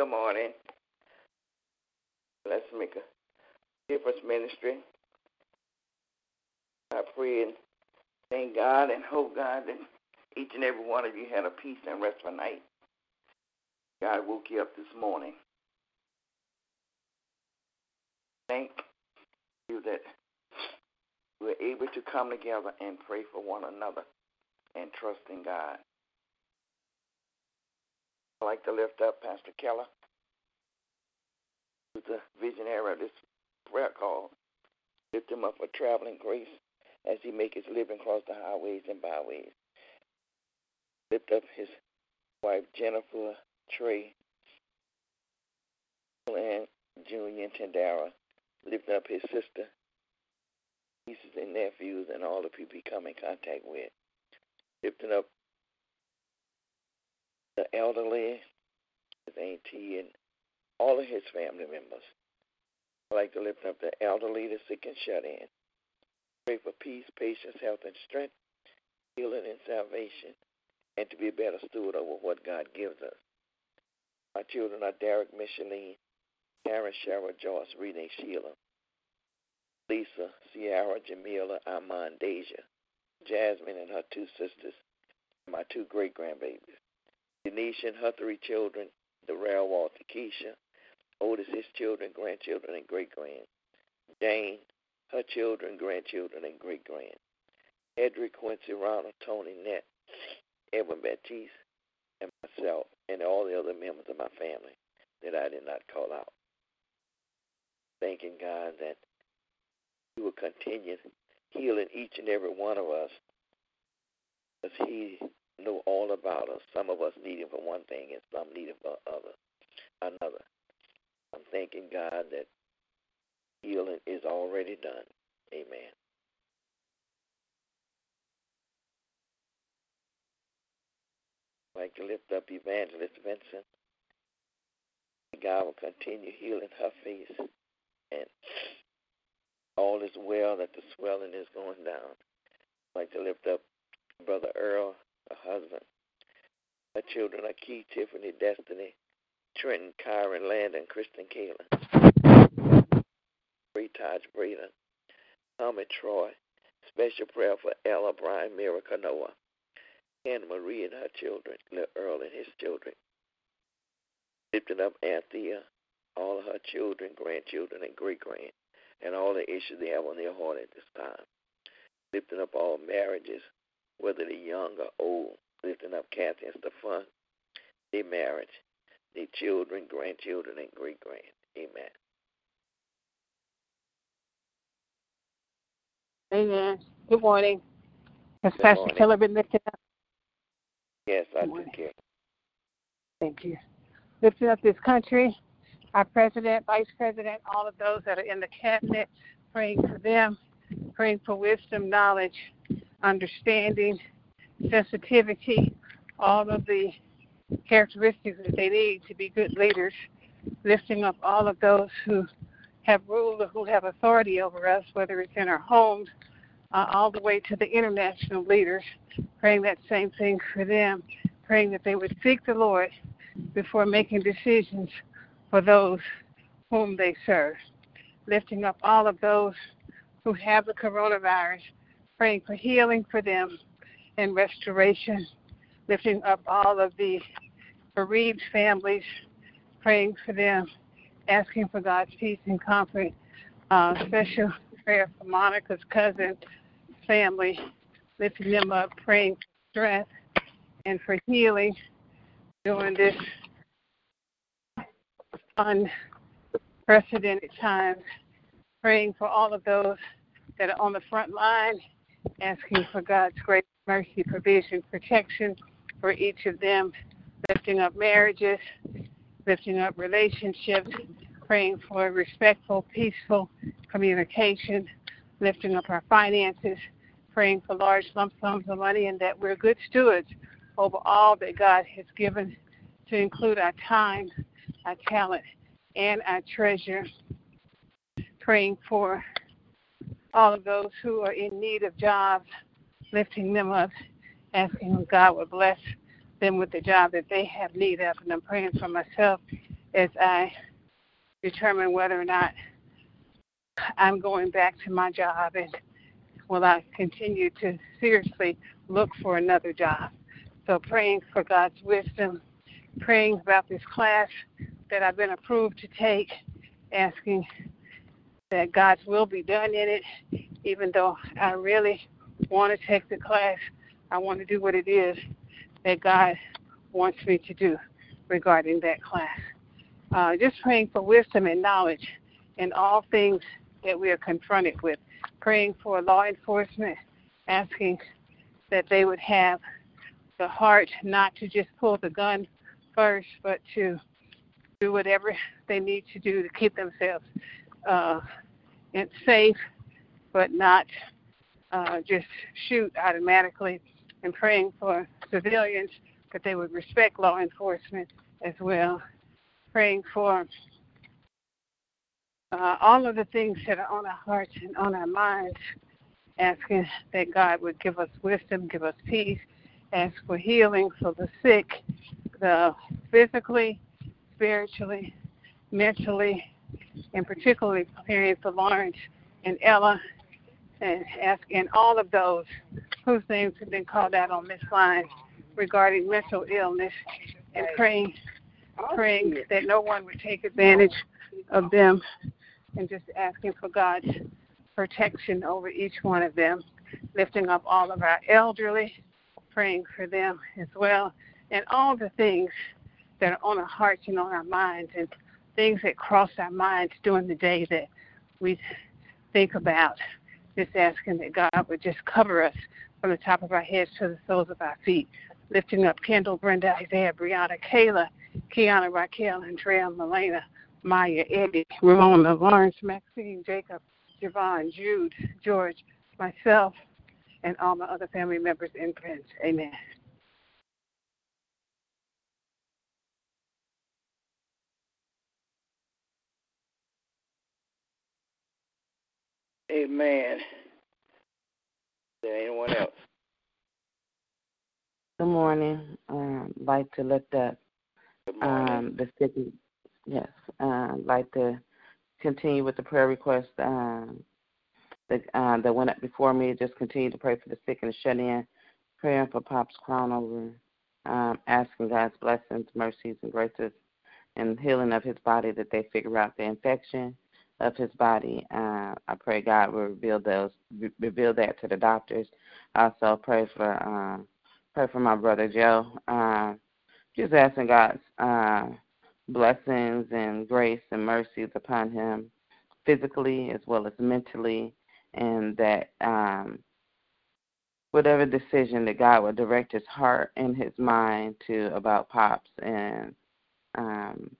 Good morning. Let's make a difference ministry. I pray and thank God and hope God that each and every one of you had a peace and restful night. God woke you up this morning. Thank you that we're able to come together and pray for one another and trust in God. I'd like to lift up Pastor Keller, who's the visionary of this prayer call. Lift him up for traveling grace as he makes his living across the highways and byways. Lift up his wife Jennifer Trey and Junior and Tandara. Lift up his sister, nieces and nephews, and all the people he come in contact with. Lifting up the elderly, his auntie, and all of his family members. I'd like to lift up the elderly, the sick, and shut in. Pray for peace, patience, health, and strength, healing, and salvation, and to be a better steward over what God gives us. My children are Derek, Micheline, Karen, Cheryl, Joyce, Renee, Sheila, Lisa, Sierra, Jamila, Armand, Deja, Jasmine, and her two sisters, and my two great grandbabies. Denise and her three children, Darrell, Walter, Keisha, Otis, his children, grandchildren, and great grand. Jane, her children, grandchildren, and great grand. Edric, Quincy, Ronald, Tony, Nett, Edwin, Baptiste, and myself, and all the other members of my family that I did not call out. Thanking God that He will continue healing each and every one of us as He know all about us. Some of us need him for one thing and some need him for other another. I'm thanking God that healing is already done. Amen. I'd like to lift up Evangelist Vincent. God will continue healing her face and all is well that the swelling is going down. I'd like to lift up Brother Earl a husband. My children are Key, Tiffany, Destiny, Trenton, Kyron, Landon, Kristen, Kaylin. Free Taj, Braden, Tommy, Troy. Special prayer for Ella, Brian, Mira, Noah. Anna Marie and her children, little Earl and his children. Lifting up Anthea, all of her children, grandchildren, and great grand, and all the issues they have on their heart at this time. Lifting up all marriages, whether they're young or old, lifting up Kathy and Stefan, their marriage, their children, grandchildren, and great grand. Amen. Amen. Good morning. Has Good Pastor morning. Keller been lifted up? Yes, I do care. Thank you. Lifting up this country, our president, vice president, all of those that are in the cabinet, praying for them, praying for wisdom, knowledge, understanding, sensitivity, all of the characteristics that they need to be good leaders, lifting up all of those who have rule or who have authority over us, whether it's in our homes, uh, all the way to the international leaders, praying that same thing for them, praying that they would seek the Lord before making decisions for those whom they serve. Lifting up all of those who have the coronavirus, praying for healing for them and restoration. Lifting up all of the bereaved families, praying for them, asking for God's peace and comfort. Uh, special prayer for Monica's cousin family, lifting them up, praying for strength and for healing during this unprecedented times. Praying for all of those that are on the front line, asking for God's grace, mercy, provision, protection for each of them, lifting up marriages, lifting up relationships, praying for respectful, peaceful communication, lifting up our finances, praying for large lump sums of money, and that we're good stewards over all that God has given to include our time, our talent, and our treasure. Praying for all of those who are in need of jobs, lifting them up, asking God will bless them with the job that they have need of. And I'm praying for myself as I determine whether or not I'm going back to my job and will I continue to seriously look for another job. So praying for God's wisdom, praying about this class that I've been approved to take, asking that God's will be done in it, even though I really want to take the class. I want to do what it is that God wants me to do regarding that class. Uh, just praying for wisdom and knowledge in all things that we are confronted with. Praying for law enforcement, asking that they would have the heart not to just pull the gun first, but to do whatever they need to do to keep themselves uh, it's safe, but not uh, just shoot automatically. And praying for civilians that they would respect law enforcement as well. Praying for uh, all of the things that are on our hearts and on our minds, asking that God would give us wisdom, give us peace, ask for healing for the sick, the physically, spiritually, mentally, and particularly praying for Lawrence and Ella, and asking all of those whose names have been called out on this line regarding mental illness, and praying, praying that no one would take advantage of them and just asking for God's protection over each one of them, lifting up all of our elderly, praying for them as well, and all the things that are on our hearts and on our minds, and things that cross our minds during the day that we think about. Just asking that God would just cover us from the top of our heads to the soles of our feet, lifting up Kendall, Brenda, Isaiah, Brianna, Kayla, Kiana, Raquel, Andrea, Melena, Maya, Eddie, Ramona, Lawrence, Maxine, Jacob, Javon, Jude, George, myself, and all my other family members and friends. Amen. Amen. Is there anyone else? Good morning. Um, like to lift up um, the city Yes, uh, like to continue with the prayer request um, that uh, that went up before me. Just continue to pray for the sick and the shut in, praying for Pop's crown over, um, asking God's blessings, mercies, and graces, and healing of his body that they figure out the infection of his body. Uh, I pray God will reveal those, reveal that to the doctors. Also pray for uh, pray for my brother Joe. Uh, just asking God's uh, blessings and grace and mercies upon him physically as well as mentally, and that um, whatever decision that God would direct his heart and his mind to about Pops and um,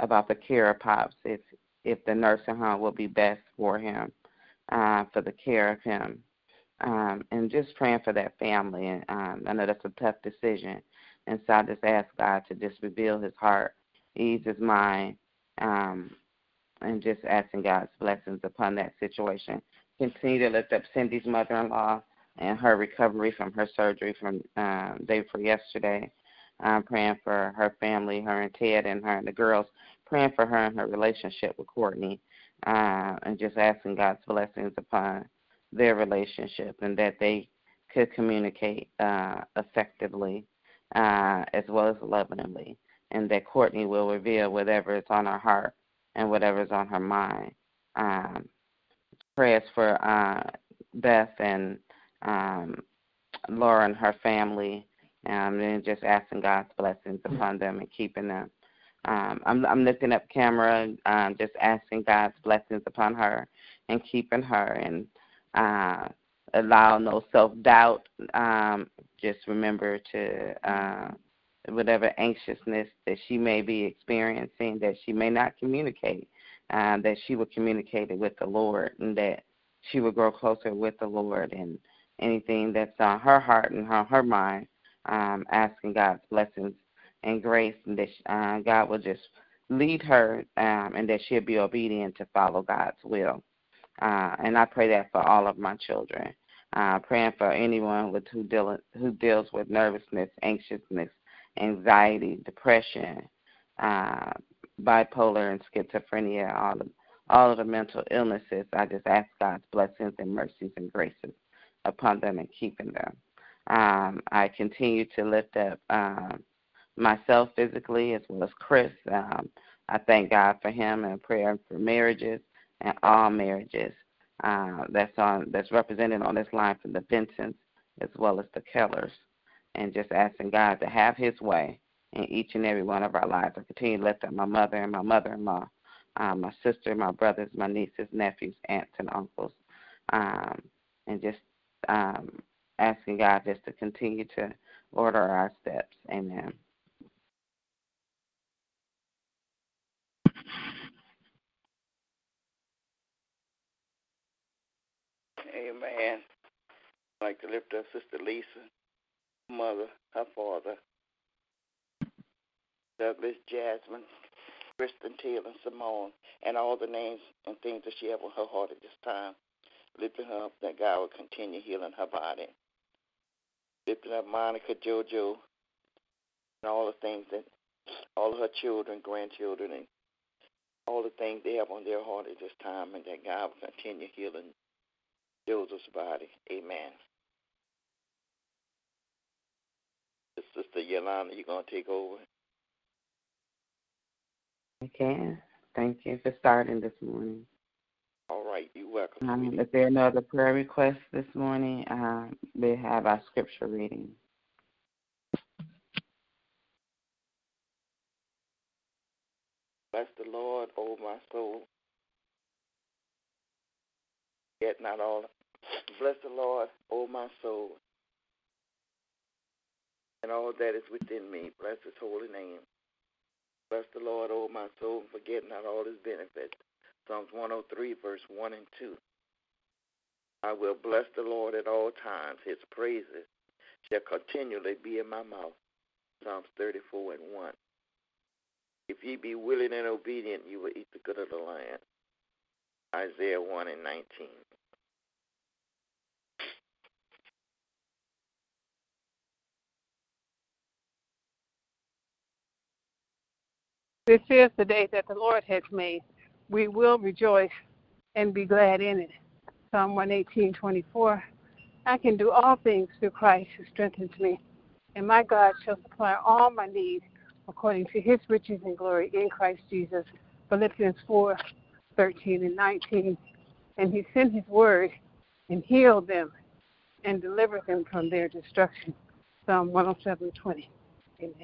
about the care of Pops, if if the nursing home will be best for him, uh, for the care of him, um, and just praying for that family. And um, I know that's a tough decision, and so I just ask God to just reveal His heart, ease His mind, um, and just asking God's blessings upon that situation. Continue to lift up Cindy's mother-in-law and her recovery from her surgery from um, day before yesterday. I'm praying for her family, her and Ted, and her and the girls. Praying for her and her relationship with Courtney, uh, and just asking God's blessings upon their relationship and that they could communicate uh, effectively uh, as well as lovingly, and that Courtney will reveal whatever is on her heart and whatever is on her mind. Um, prayers for uh, Beth and um, Laura and her family, um, and just asking God's blessings upon them and keeping them. Um, I'm, I'm lifting up camera, um, just asking God's blessings upon her and keeping her and uh, allow no self doubt. Um, just remember to uh, whatever anxiousness that she may be experiencing, that she may not communicate, uh, that she will communicate it with the Lord, and that she will grow closer with the Lord, and anything that's on her heart and on her mind, um, asking God's blessings and grace, and that uh, God will just lead her, um, and that she'll be obedient to follow God's will. Uh, and I pray that for all of my children. Uh, praying for anyone with who, deal, who deals with nervousness, anxiousness, anxiety, depression, uh, bipolar, and schizophrenia, all of, all of the mental illnesses. I just ask God's blessings and mercies and graces upon them and keeping them. Um, I continue to lift up um, myself physically as well as Chris. Um, I thank God for him and prayer for marriages and all marriages uh, that's on that's represented on this line from the Vincents as well as the Kellers, and just asking God to have His way in each and every one of our lives. I continue to lift up my mother and my mother-in-law, uh, my sister, my brothers, my nieces, nephews, aunts, and uncles, um, and just um, asking God just to continue to order our steps. Amen. Amen. I'd like to lift up Sister Lisa, mother, her father, Douglas, Jasmine, Kristen, Taylor, and Simone, and all the names and things that she have on her heart at this time. Lifting her up that God will continue healing her body. Lifting up Monica, JoJo, and all the things that all of her children, grandchildren, and all the things they have on their heart at this time, and that God will continue healing Joseph's body. Amen. Sister Yolanda, you going to take over? I can. Thank you for starting this morning. All right, you're welcome. Um, if there are no other prayer requests this morning, um, we have our scripture reading. Bless the Lord, O my soul, Yet not all. Bless the Lord, O my soul, and all that is within me. Bless his holy name. Bless the Lord, O my soul, and forget not all his benefits. Psalms 103, verse 1 and 2. I will bless the Lord at all times. His praises shall continually be in my mouth. Psalms 34 and 1. If ye be willing and obedient, you will eat the good of the land. Isaiah 1 and 19. This is the day that the Lord has made. We will rejoice and be glad in it. Psalm 118:24. I can do all things through Christ who strengthens me, and my God shall supply all my needs according to his riches and glory in Christ Jesus. Philippians 4 13 and 19. And he sent his word and healed them and delivered them from their destruction. Psalm 107 20. Amen.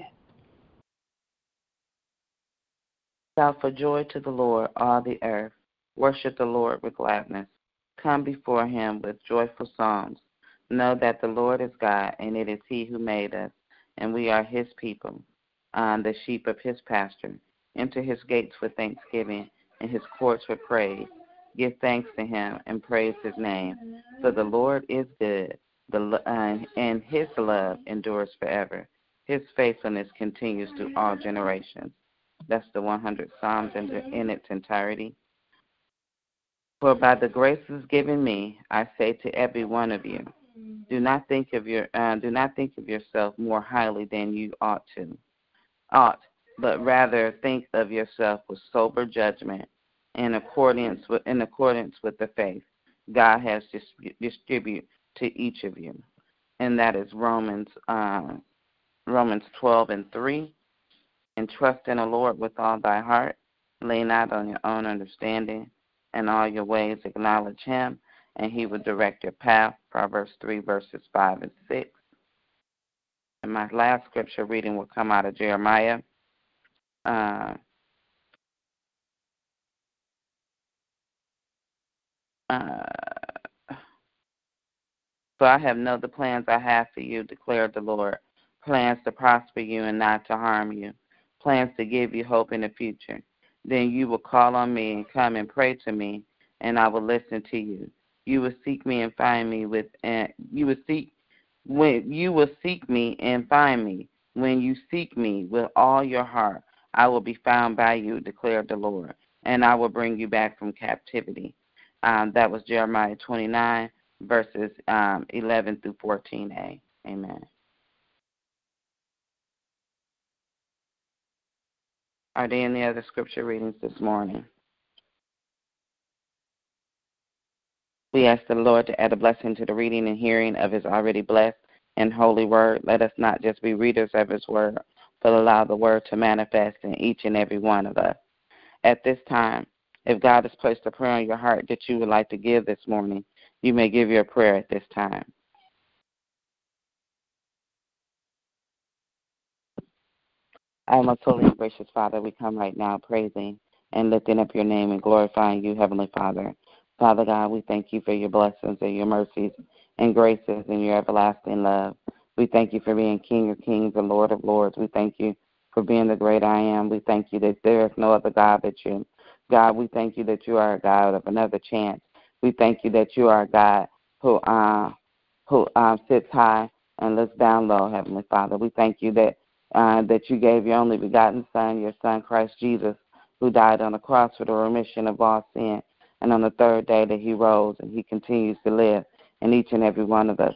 Shout for joy to the Lord, all the earth. Worship the Lord with gladness. Come before him with joyful songs. Know that the Lord is God, and it is He who made us, and we are His people, um, the sheep of His pasture. Enter His gates with thanksgiving, and His courts with praise. Give thanks to Him and praise His name, for the Lord is good, the, uh, and His love endures forever. His faithfulness continues to all generations. That's the 100 Psalms in, in its entirety. For by the graces given me, I say to every one of you, do not think of your uh, do not think of yourself more highly than you ought to, ought, but rather think of yourself with sober judgment, in accordance with in accordance with the faith God has dis- distributed to each of you, and that is Romans uh, Romans 12 and 3. And trust in the Lord with all thy heart, lay not on your own understanding, and all your ways acknowledge Him, and he will direct your path. Proverbs 3, verses 5 and 6. And my last scripture reading will come out of Jeremiah. Uh, uh, so I have known the plans I have for you, declared the Lord. Plans to prosper you and not to harm you. Plans to give you hope in the future. Then you will call on me and come and pray to me, and I will listen to you. You will seek me and find me with and you will seek when you will seek me and find me. When you seek me with all your heart, I will be found by you, declared the Lord, and I will bring you back from captivity. Um, that was Jeremiah 29, verses um, 11 through 14a. Amen. Are there any other scripture readings this morning? We ask the Lord to add a blessing to the reading and hearing of His already blessed and holy word. Let us not just be readers of His word, but allow the word to manifest in each and every one of us. At this time, if God has placed a prayer on your heart that you would like to give this morning, you may give your prayer at this time. Our most holy and gracious Father, we come right now praising and lifting up your name and glorifying you, Heavenly Father. Father God, we thank you for your blessings and your mercies and graces and your everlasting love. We thank you for being King of kings and Lord of lords. We thank you for being the great I am. We thank you that there is no other God but you. God, we thank you that you are a God of another chance. We thank you that you are a God who uh, who uh, sits high and looks down low, Heavenly Father. We thank you that uh, that you gave your only begotten Son, your Son Christ Jesus, who died on the cross for the remission of all sin and on the third day that he rose and he continues to live in each and every one of us.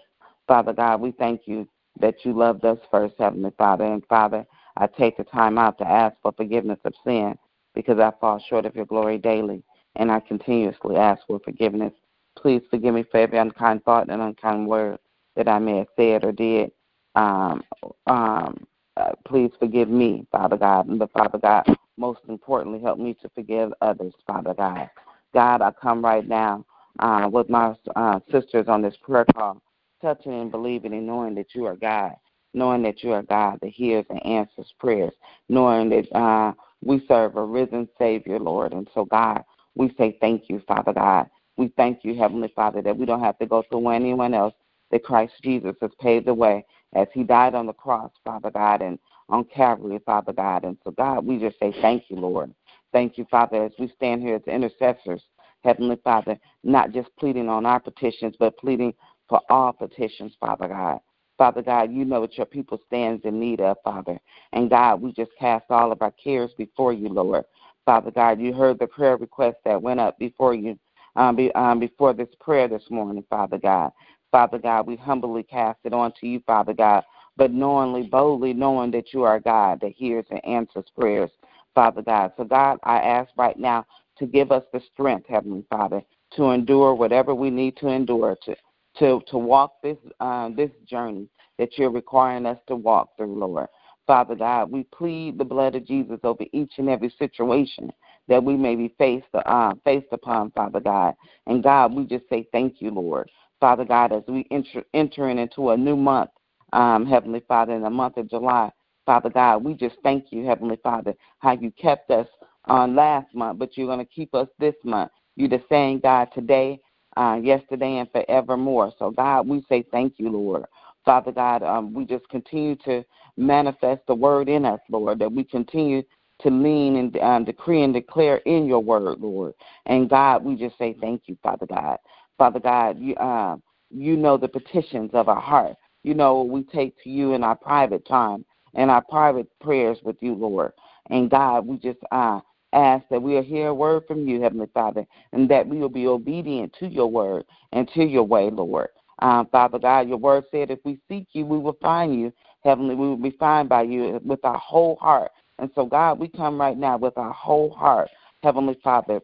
Father God, we thank you that you loved us first, Heavenly Father. And Father, I take the time out to ask for forgiveness of sin because I fall short of your glory daily, and I continuously ask for forgiveness. Please forgive me for every unkind thought and unkind word that I may have said or did. Um, um, uh, please forgive me, Father God. And but Father God, most importantly, help me to forgive others, Father God. God, I come right now uh, with my uh, sisters on this prayer call, touching and believing and knowing that you are God, knowing that you are God that hears and answers prayers, knowing that uh, we serve a risen Savior, Lord. And so, God, we say thank you, Father God. We thank you, Heavenly Father, that we don't have to go through anyone else, that Christ Jesus has paved the way as he died on the cross, Father God, and on Calvary, Father God. And so, God, we just say thank you, Lord. Thank you, Father, as we stand here as intercessors, Heavenly Father, not just pleading on our petitions, but pleading for all petitions, Father God. Father God, you know what your people stands in need of, Father. And God, we just cast all of our cares before you, Lord. Father God, you heard the prayer request that went up before you, um, be, um, before this prayer this morning, Father God. Father God, we humbly cast it on to you, Father God, but knowingly, boldly knowing that you are God that hears and answers prayers. Father God. So, God, I ask right now to give us the strength, Heavenly Father, to endure whatever we need to endure, to to to walk this uh, this journey that you're requiring us to walk through, Lord. Father God, we plead the blood of Jesus over each and every situation that we may be faced uh, faced upon, Father God. And God, we just say thank you, Lord. Father God, as we enter entering into a new month, um, Heavenly Father, in the month of July, Father God, we just thank you, Heavenly Father, how you kept us on last month, but you're going to keep us this month. You're the same God today, uh, yesterday and forevermore. So, God, we say thank you, Lord. Father God, um, we just continue to manifest the word in us, Lord, that we continue to lean and um, decree and declare in your word, Lord. And God, we just say thank you, Father God. Father God, you uh, you know the petitions of our heart. You know what we take to you in our private time and our private prayers with you, Lord. And God, we just uh, ask that we'll hear a word from you, Heavenly Father, and that we will be obedient to your word and to your way, Lord. Um, Father God, your word said if we seek you, we will find you. Heavenly, we will be found by you with our whole heart. And so, God, we come right now with our whole heart, Heavenly Father,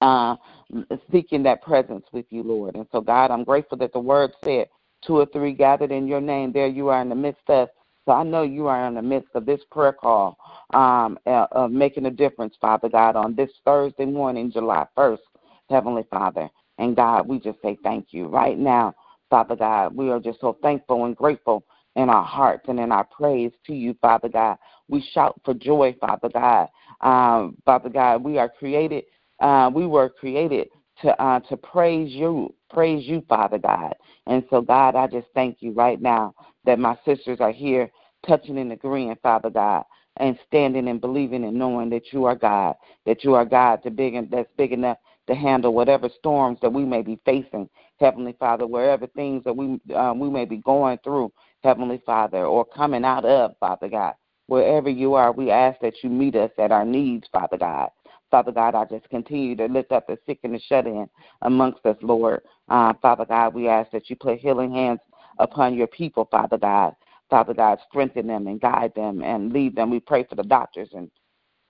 uh, seeking that presence with you, Lord. And so, God, I'm grateful that the word said, two or three gathered in your name, there you are in the midst of. So I know you are in the midst of this prayer call um, uh, of making a difference, Father God, on this Thursday morning, July 1st, Heavenly Father. And God, we just say thank you. Right now, Father God, we are just so thankful and grateful in our hearts and in our praise to you, Father God. We shout for joy, Father God. Um, Father God, we are created, uh, we were created to uh, to praise you, praise you, Father God. And so, God, I just thank you right now that my sisters are here touching and agreeing, Father God, and standing and believing and knowing that you are God, that you are God to big and that's big enough to handle whatever storms that we may be facing, Heavenly Father, wherever things that we um, we may be going through, Heavenly Father, or coming out of, Father God. Wherever you are, we ask that you meet us at our needs, Father God. Father God, I just continue to lift up the sick and the shut in amongst us, Lord. Uh, Father God, we ask that you put healing hands upon your people, Father God. Father God, strengthen them and guide them and lead them. We pray for the doctors and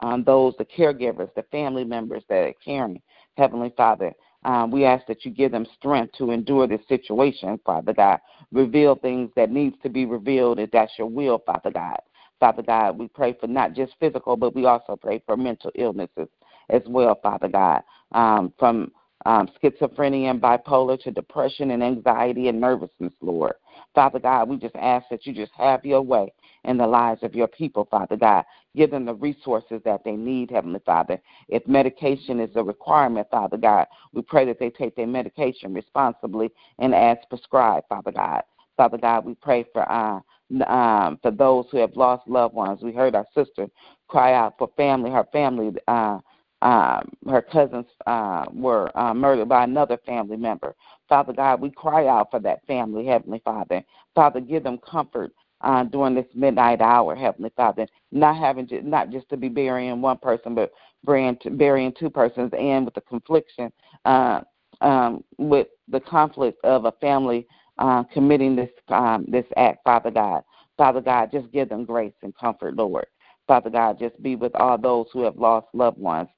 um, those, the caregivers, the family members that are caring. Heavenly Father, um, we ask that you give them strength to endure this situation, Father God. Reveal things that needs to be revealed if that's your will, Father God. Father God, we pray for not just physical, but we also pray for mental illnesses as well, Father God, um, from um, schizophrenia and bipolar to depression and anxiety and nervousness, Lord. Father God, we just ask that you just have your way in the lives of your people, Father God. Give them the resources that they need, Heavenly Father. If medication is a requirement, Father God, we pray that they take their medication responsibly and as prescribed, Father God. Father God, we pray for uh, um, for those who have lost loved ones. We heard our sister cry out for family, her family. Uh, um, her cousins uh, were uh, murdered by another family member. Father God, we cry out for that family, Heavenly Father. Father, give them comfort uh, during this midnight hour, Heavenly Father. Not having to, not just to be burying one person, but burying two, burying two persons, and with the confliction, uh, um, with the conflict of a family uh, committing this um, this act, Father God. Father God, just give them grace and comfort, Lord. Father God, just be with all those who have lost loved ones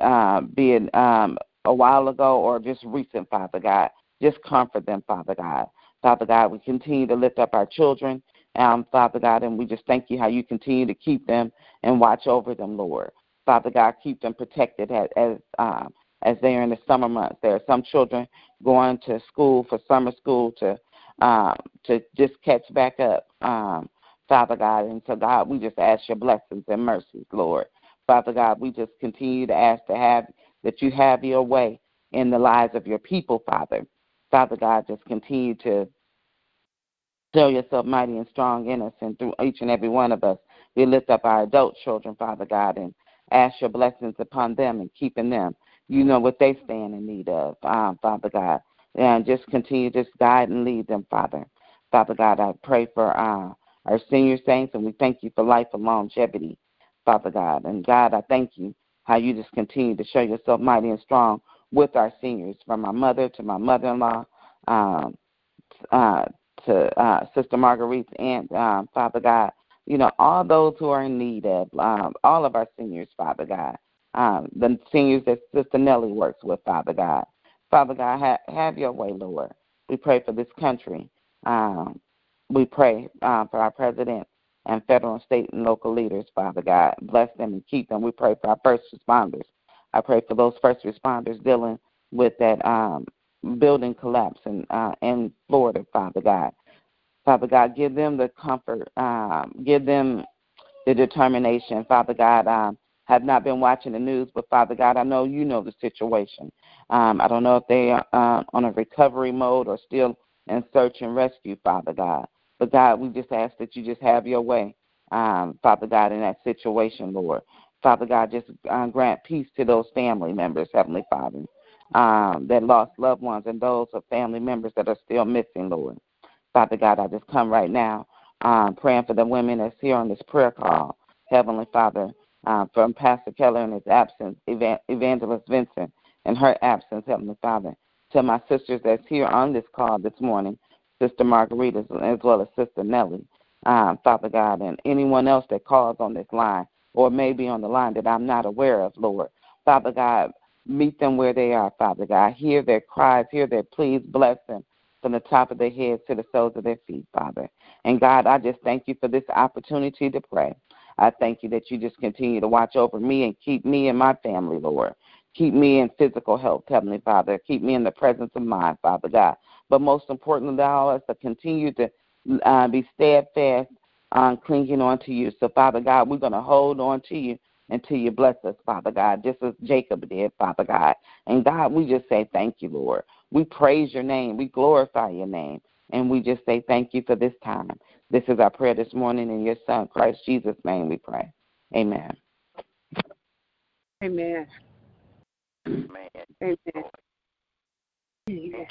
uh, be it um, a while ago or just recent, Father God. Just comfort them, Father God. Father God, we continue to lift up our children, um, Father God, and we just thank you how you continue to keep them and watch over them, Lord. Father God, keep them protected as as, um, as they are in the summer months. There are some children going to school for summer school to um, to just catch back up, um, Father God. And so, God, we just ask your blessings and mercies, Lord. Father God, we just continue to ask to have that you have your way in the lives of your people, Father. Father God, just continue to show yourself mighty and strong in us and through each and every one of us. We lift up our adult children, Father God, and ask your blessings upon them and keeping them. You know what they stand in need of, um, Father God. And just continue to just guide and lead them, Father. Father God, I pray for uh, our senior saints, and we thank you for life and longevity. Father God. And God, I thank you how you just continue to show yourself mighty and strong with our seniors, from my mother to my mother in law, um, uh, to uh, Sister Marguerite's aunt, um, Father God. You know, all those who are in need of, um, all of our seniors, Father God. Um, the seniors that Sister Nellie works with, Father God. Father God, ha- have your way, Lord. We pray for this country. Um, we pray uh, for our president and federal, and state, and local leaders, Father God. Bless them and keep them. We pray for our first responders. I pray for those first responders dealing with that um, building collapse in, uh, in Florida, Father God. Father God, give them the comfort, um, give them the determination, Father God, um, have not been watching the news, but Father God, I know you know the situation. Um, I don't know if they are uh, on a recovery mode or still in search and rescue, Father God. But God, we just ask that you just have your way, um, Father God, in that situation, Lord. Father God, just uh, grant peace to those family members, Heavenly Father, um, that lost loved ones and those of family members that are still missing, Lord. Father God, I just come right now um, praying for the women that's here on this prayer call, Heavenly Father, uh, from Pastor Keller in his absence, Evangelist Vincent in her absence, Heavenly Father, to my sisters that's here on this call this morning, Sister Margarita as well as Sister Nellie, um, Father God, and anyone else that calls on this line or maybe on the line that I'm not aware of, Lord. Father God, meet them where they are, Father God. Hear their cries, hear their pleas, bless them from the top of their heads to the soles of their feet, Father. And God, I just thank you for this opportunity to pray. I thank you that you just continue to watch over me and keep me and my family, Lord. Keep me in physical health, Heavenly Father. Keep me in the presence of mind, Father God. But most importantly, allow us to continue to uh, be steadfast on clinging on to you. So, Father God, we're going to hold on to you until you bless us, Father God, just as Jacob did, Father God. And God, we just say thank you, Lord. We praise your name. We glorify your name. And we just say thank you for this time. This is our prayer this morning in your Son, Christ Jesus' name we pray. Amen. Amen. Amen. Amen. Amen.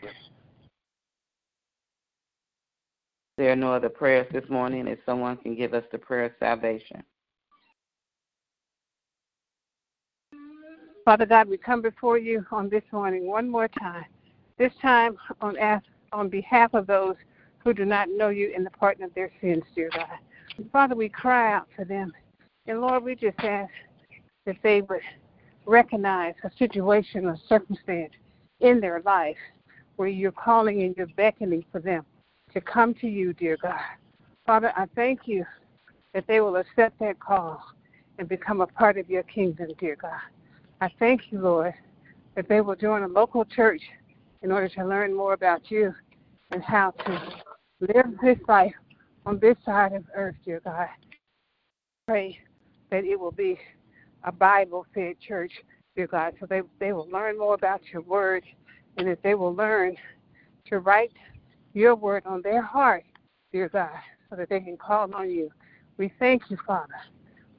There are no other prayers this morning. If someone can give us the prayer of salvation. Father God, we come before you on this morning one more time. This time on on behalf of those who do not know you in the pardon of their sins, dear God. Father, we cry out for them. And Lord, we just ask that they would recognize a situation or circumstance in their life where you're calling and you're beckoning for them to come to you, dear God. Father, I thank you that they will accept that call and become a part of your kingdom, dear God. I thank you, Lord, that they will join a local church in order to learn more about you and how to live this life on this side of earth, dear God. Pray that it will be a Bible fed church, dear God, so they, they will learn more about your word and that they will learn to write your word on their heart, dear God, so that they can call on you. We thank you, Father,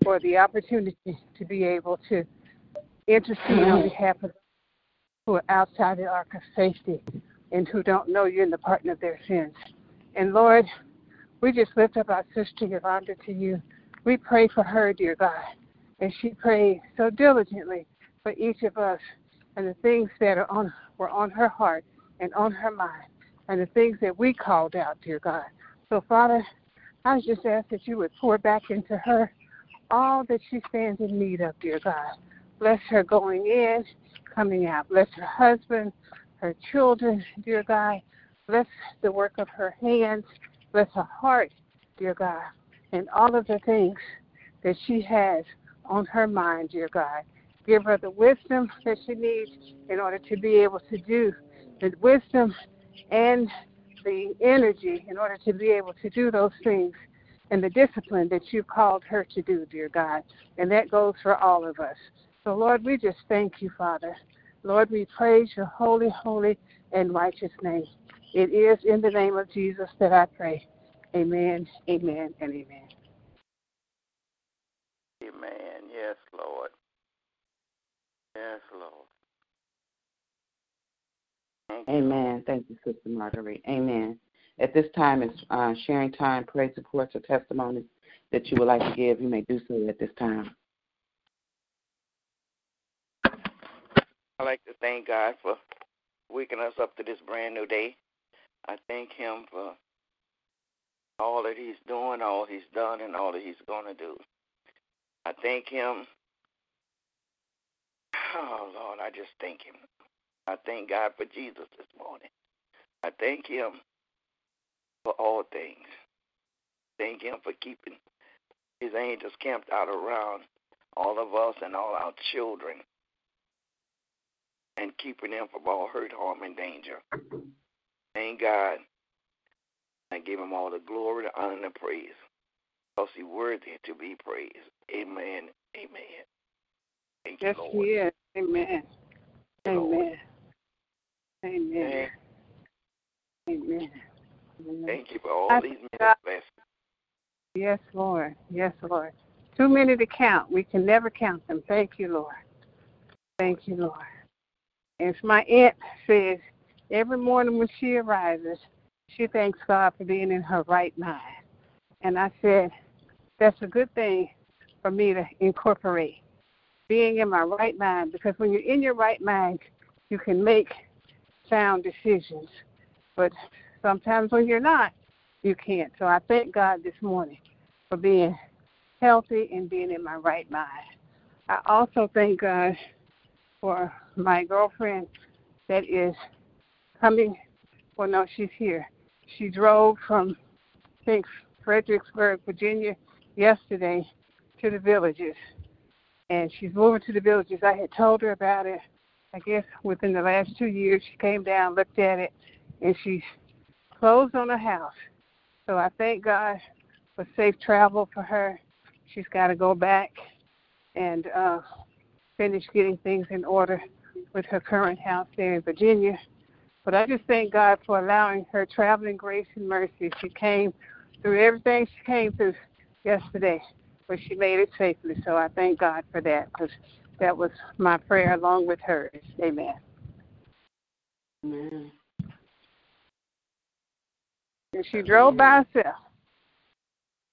for the opportunity to be able to intercede on behalf of who are outside the ark of safety and who don't know you in the pardon of their sins. And Lord, we just lift up our sister Yolanda to you. We pray for her, dear God, and she prayed so diligently for each of us and the things that are on were on her heart and on her mind and the things that we called out, dear God. So, Father, I just ask that you would pour back into her all that she stands in need of, dear God. Bless her going in, coming out. Bless her husband, her children, dear God. Bless the work of her hands. Bless her heart, dear God. And all of the things that she has on her mind, dear God. Give her the wisdom that she needs in order to be able to do the wisdom and the energy in order to be able to do those things and the discipline that you called her to do, dear God. And that goes for all of us. So, Lord, we just thank you, Father. Lord, we praise your holy, holy, and righteous name. It is in the name of Jesus that I pray. Amen, amen, and amen. Amen. Yes, Lord. Yes, Lord. Amen. Thank you, Sister Marguerite. Amen. At this time, it's uh, sharing time, praise reports, or testimonies that you would like to give. You may do so at this time. I'd like to thank God for waking us up to this brand new day. I thank Him for all that He's doing, all He's done, and all that He's going to do. I thank Him. Oh, Lord, I just thank Him. I thank God for Jesus this morning. I thank Him for all things. Thank Him for keeping His angels camped out around all of us and all our children and keeping them from all hurt, harm, and danger. Thank God. I give him all the glory, the honor, and the praise. Because he's worthy to be praised. Amen. Amen. Thank yes, you, He is. Amen. Amen. Amen. Amen. Amen. Thank you for all I these many blessings. Yes, Lord. Yes, Lord. Too many to count. We can never count them. Thank you, Lord. Thank you, Lord. As my aunt says, every morning when she arises, she thanks God for being in her right mind. And I said, that's a good thing for me to incorporate being in my right mind because when you're in your right mind, you can make sound decisions. But sometimes when you're not, you can't. So I thank God this morning for being healthy and being in my right mind. I also thank God for my girlfriend that is coming. Well, no, she's here. She drove from, I think, Fredericksburg, Virginia, yesterday to the villages. And she's moving to the villages. I had told her about it, I guess, within the last two years. She came down, looked at it, and she closed on a house. So I thank God for safe travel for her. She's got to go back and uh, finish getting things in order with her current house there in Virginia. But I just thank God for allowing her traveling grace and mercy. She came through everything she came through yesterday, but she made it safely. So I thank God for that because that was my prayer along with hers. Amen. Amen. And she drove by herself.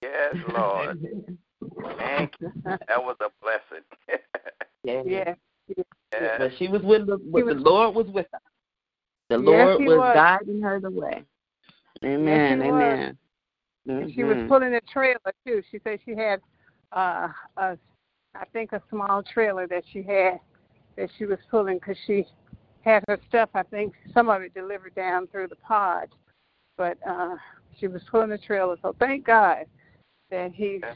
Yes, Lord. Thank you. That was a blessing. yeah. yeah. yes. But she was with the, with was- the Lord was with her. The Yes, Lord was, was. guiding her the way. Amen. he was. amen. And she was Mhm. pulling a trailer too. She said she had uh a I think a small trailer that she had that she was pulling because she had her stuff. I think some of it delivered down through the pod, but uh she was pulling the trailer. So thank God that He's Yes,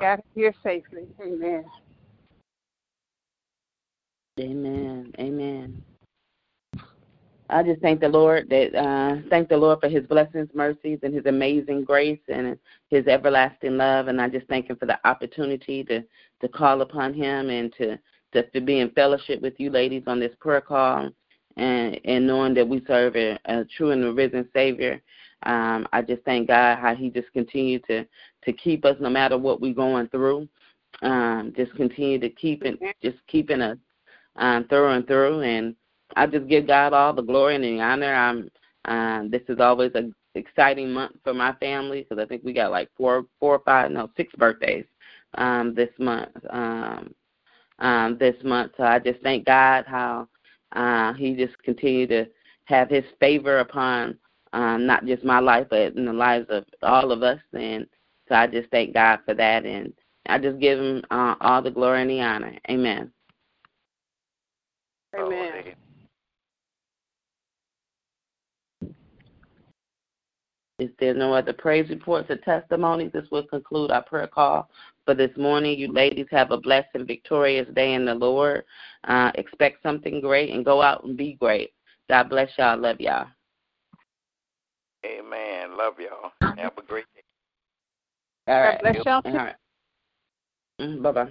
got here safely. Amen. Amen. Amen. I just thank the Lord that uh thank the Lord for his blessings, mercies, and his amazing grace and his everlasting love. And I just thank him for the opportunity to to call upon him and to to, to be in fellowship with you ladies on this prayer call and and knowing that we serve a, a true and risen Savior. Um, I just thank God how He just continued to to keep us no matter what we're going through. Um, just continue to keep it, just keeping us um, through and through. And I just give God all the glory and the honor. I'm. Um, this is always an exciting month for my family because I think we got like four, four or five, no, six birthdays um, this month. Um, um, this month, so I just thank God how uh, He just continued to have His favor upon um, not just my life, but in the lives of all of us. And so I just thank God for that, and I just give Him uh, all the glory and the honor. Amen. Amen. If there's no other praise reports or testimonies, this will conclude our prayer call for this morning. You ladies have a blessed and victorious day in the Lord. Uh, expect something great and go out and be great. God bless y'all. Love y'all. Amen. Love y'all. Have a great day. All right. God bless y'all All too. right. Mm, bye bye.